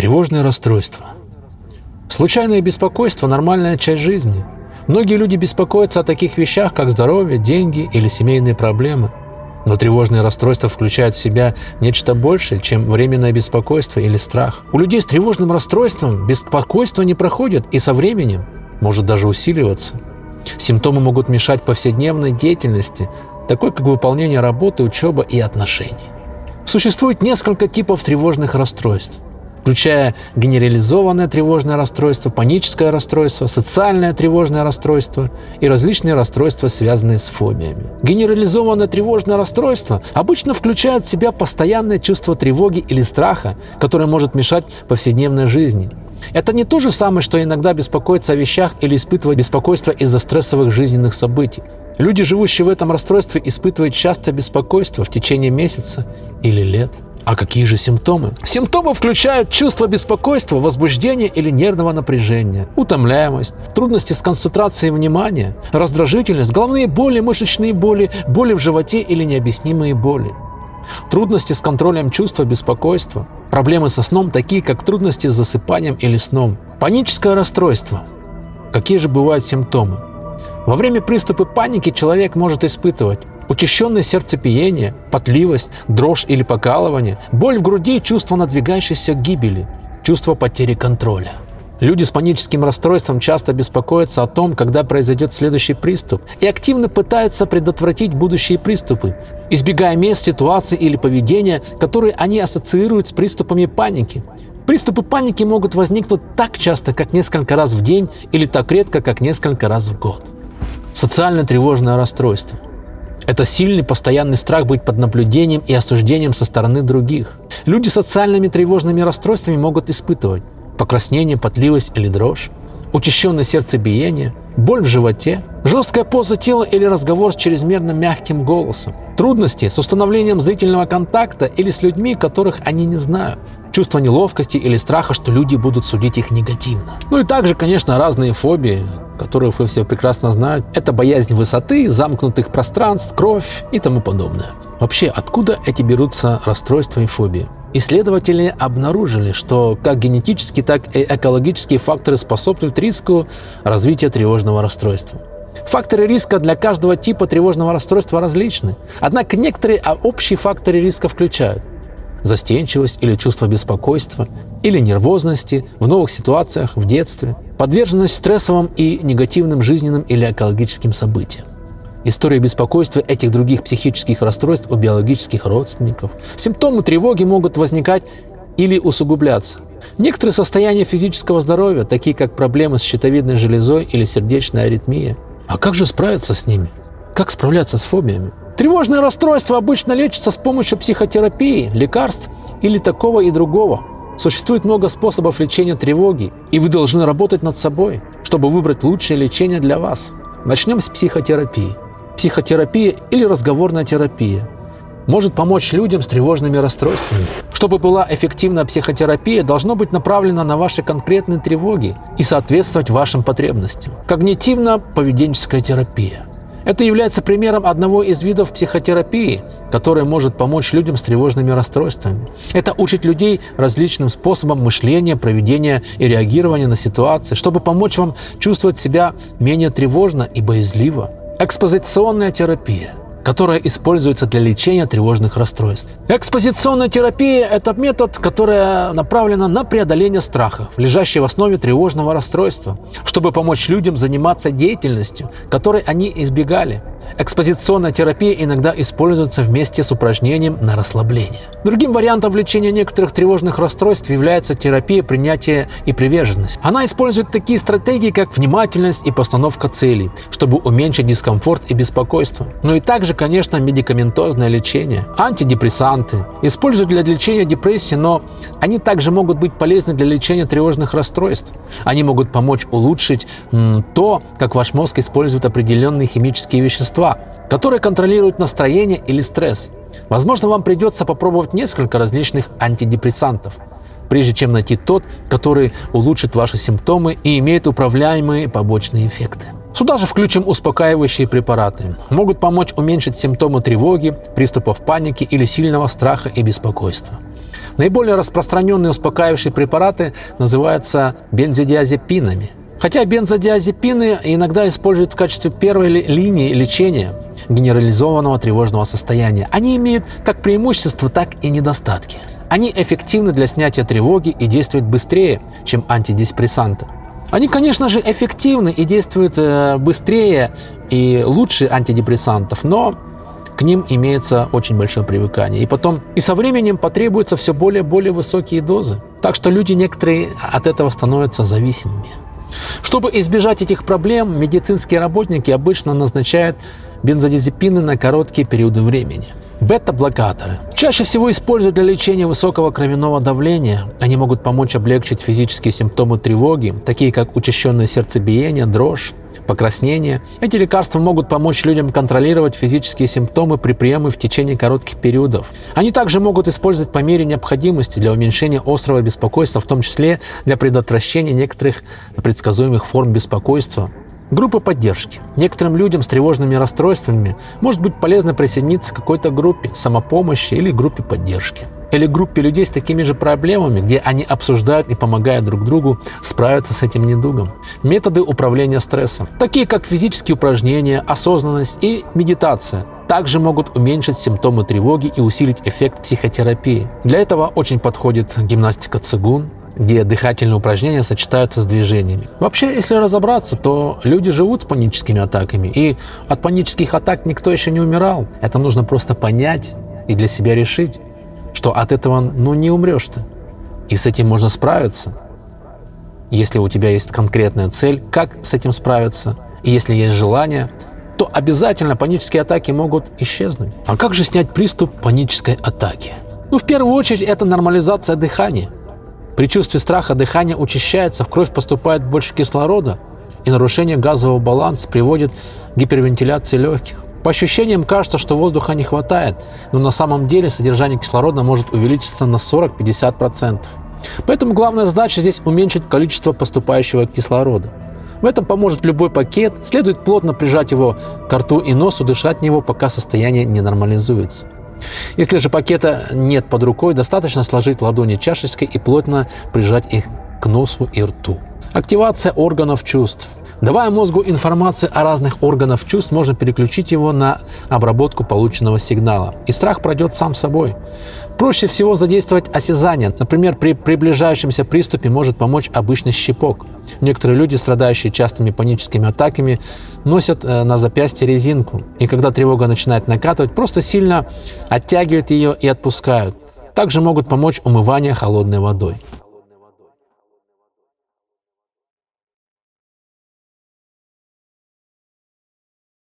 Тревожное расстройство. Случайное беспокойство – нормальная часть жизни. Многие люди беспокоятся о таких вещах, как здоровье, деньги или семейные проблемы. Но тревожное расстройство включает в себя нечто большее, чем временное беспокойство или страх. У людей с тревожным расстройством беспокойство не проходит и со временем может даже усиливаться. Симптомы могут мешать повседневной деятельности, такой как выполнение работы, учеба и отношений. Существует несколько типов тревожных расстройств включая генерализованное тревожное расстройство, паническое расстройство, социальное тревожное расстройство и различные расстройства, связанные с фобиями. Генерализованное тревожное расстройство обычно включает в себя постоянное чувство тревоги или страха, которое может мешать повседневной жизни. Это не то же самое, что иногда беспокоиться о вещах или испытывать беспокойство из-за стрессовых жизненных событий. Люди, живущие в этом расстройстве, испытывают часто беспокойство в течение месяца или лет. А какие же симптомы? Симптомы включают чувство беспокойства, возбуждения или нервного напряжения, утомляемость, трудности с концентрацией внимания, раздражительность, головные боли, мышечные боли, боли в животе или необъяснимые боли. Трудности с контролем чувства беспокойства, проблемы со сном, такие как трудности с засыпанием или сном, паническое расстройство. Какие же бывают симптомы? Во время приступа паники человек может испытывать учащенное сердцебиение, потливость, дрожь или покалывание, боль в груди чувство надвигающейся гибели, чувство потери контроля. Люди с паническим расстройством часто беспокоятся о том, когда произойдет следующий приступ, и активно пытаются предотвратить будущие приступы, избегая мест, ситуаций или поведения, которые они ассоциируют с приступами паники. Приступы паники могут возникнуть так часто, как несколько раз в день, или так редко, как несколько раз в год. Социально-тревожное расстройство – это сильный постоянный страх быть под наблюдением и осуждением со стороны других. Люди с социальными тревожными расстройствами могут испытывать покраснение, потливость или дрожь, учащенное сердцебиение, боль в животе, жесткая поза тела или разговор с чрезмерно мягким голосом, трудности с установлением зрительного контакта или с людьми, которых они не знают, чувство неловкости или страха, что люди будут судить их негативно. Ну и также, конечно, разные фобии, которых вы все прекрасно знаете. Это боязнь высоты, замкнутых пространств, кровь и тому подобное. Вообще, откуда эти берутся расстройства и фобии? Исследователи обнаружили, что как генетические, так и экологические факторы способствуют риску развития тревожного расстройства. Факторы риска для каждого типа тревожного расстройства различны, однако некоторые общие факторы риска включают застенчивость или чувство беспокойства, или нервозности в новых ситуациях в детстве, подверженность стрессовым и негативным жизненным или экологическим событиям. История беспокойства этих других психических расстройств у биологических родственников. Симптомы тревоги могут возникать или усугубляться. Некоторые состояния физического здоровья, такие как проблемы с щитовидной железой или сердечная аритмия. А как же справиться с ними? Как справляться с фобиями? Тревожное расстройство обычно лечится с помощью психотерапии, лекарств или такого и другого. Существует много способов лечения тревоги, и вы должны работать над собой, чтобы выбрать лучшее лечение для вас. Начнем с психотерапии. Психотерапия или разговорная терапия может помочь людям с тревожными расстройствами. Чтобы была эффективная психотерапия, должно быть направлена на ваши конкретные тревоги и соответствовать вашим потребностям. Когнитивно-поведенческая терапия – это является примером одного из видов психотерапии, который может помочь людям с тревожными расстройствами. Это учит людей различным способам мышления, проведения и реагирования на ситуации, чтобы помочь вам чувствовать себя менее тревожно и боязливо. Экспозиционная терапия – которая используется для лечения тревожных расстройств. Экспозиционная терапия – это метод, который направлен на преодоление страхов, лежащей в основе тревожного расстройства, чтобы помочь людям заниматься деятельностью, которой они избегали. Экспозиционная терапия иногда используется вместе с упражнением на расслабление. Другим вариантом лечения некоторых тревожных расстройств является терапия принятия и приверженность. Она использует такие стратегии, как внимательность и постановка целей, чтобы уменьшить дискомфорт и беспокойство. Но и также, конечно, медикаментозное лечение. Антидепрессанты используют для лечения депрессии, но они также могут быть полезны для лечения тревожных расстройств. Они могут помочь улучшить м, то, как ваш мозг использует определенные химические вещества, которые контролируют настроение или стресс. Возможно, вам придется попробовать несколько различных антидепрессантов, прежде чем найти тот, который улучшит ваши симптомы и имеет управляемые побочные эффекты. Сюда же включим успокаивающие препараты. Могут помочь уменьшить симптомы тревоги, приступов паники или сильного страха и беспокойства. Наиболее распространенные успокаивающие препараты называются бензодиазепинами. Хотя бензодиазепины иногда используют в качестве первой линии лечения генерализованного тревожного состояния. Они имеют как преимущества, так и недостатки. Они эффективны для снятия тревоги и действуют быстрее, чем антидепрессанты. Они, конечно же, эффективны и действуют э, быстрее и лучше антидепрессантов, но к ним имеется очень большое привыкание. И потом, и со временем потребуются все более и более высокие дозы. Так что люди некоторые от этого становятся зависимыми. Чтобы избежать этих проблем, медицинские работники обычно назначают бензодиазепины на короткие периоды времени. Бета-блокаторы. Чаще всего используют для лечения высокого кровяного давления. Они могут помочь облегчить физические симптомы тревоги, такие как учащенное сердцебиение, дрожь, покраснение. Эти лекарства могут помочь людям контролировать физические симптомы при приеме в течение коротких периодов. Они также могут использовать по мере необходимости для уменьшения острого беспокойства, в том числе для предотвращения некоторых предсказуемых форм беспокойства, Группы поддержки. Некоторым людям с тревожными расстройствами может быть полезно присоединиться к какой-то группе самопомощи или группе поддержки. Или группе людей с такими же проблемами, где они обсуждают и помогают друг другу справиться с этим недугом. Методы управления стрессом, такие как физические упражнения, осознанность и медитация, также могут уменьшить симптомы тревоги и усилить эффект психотерапии. Для этого очень подходит гимнастика цигун, где дыхательные упражнения сочетаются с движениями. Вообще, если разобраться, то люди живут с паническими атаками, и от панических атак никто еще не умирал. Это нужно просто понять и для себя решить, что от этого ну, не умрешь ты. И с этим можно справиться. Если у тебя есть конкретная цель, как с этим справиться, и если есть желание, то обязательно панические атаки могут исчезнуть. А как же снять приступ панической атаки? Ну, в первую очередь, это нормализация дыхания – при чувстве страха дыхание учащается, в кровь поступает больше кислорода, и нарушение газового баланса приводит к гипервентиляции легких. По ощущениям кажется, что воздуха не хватает, но на самом деле содержание кислорода может увеличиться на 40-50%. Поэтому главная задача здесь уменьшить количество поступающего кислорода. В этом поможет любой пакет, следует плотно прижать его к рту и носу, дышать в него, пока состояние не нормализуется. Если же пакета нет под рукой, достаточно сложить ладони чашечкой и плотно прижать их к носу и рту. Активация органов чувств. Давая мозгу информацию о разных органах чувств, можно переключить его на обработку полученного сигнала, и страх пройдет сам собой. Проще всего задействовать осязание. Например, при приближающемся приступе может помочь обычный щипок. Некоторые люди, страдающие частыми паническими атаками, носят э, на запястье резинку. И когда тревога начинает накатывать, просто сильно оттягивают ее и отпускают. Также могут помочь умывание холодной водой.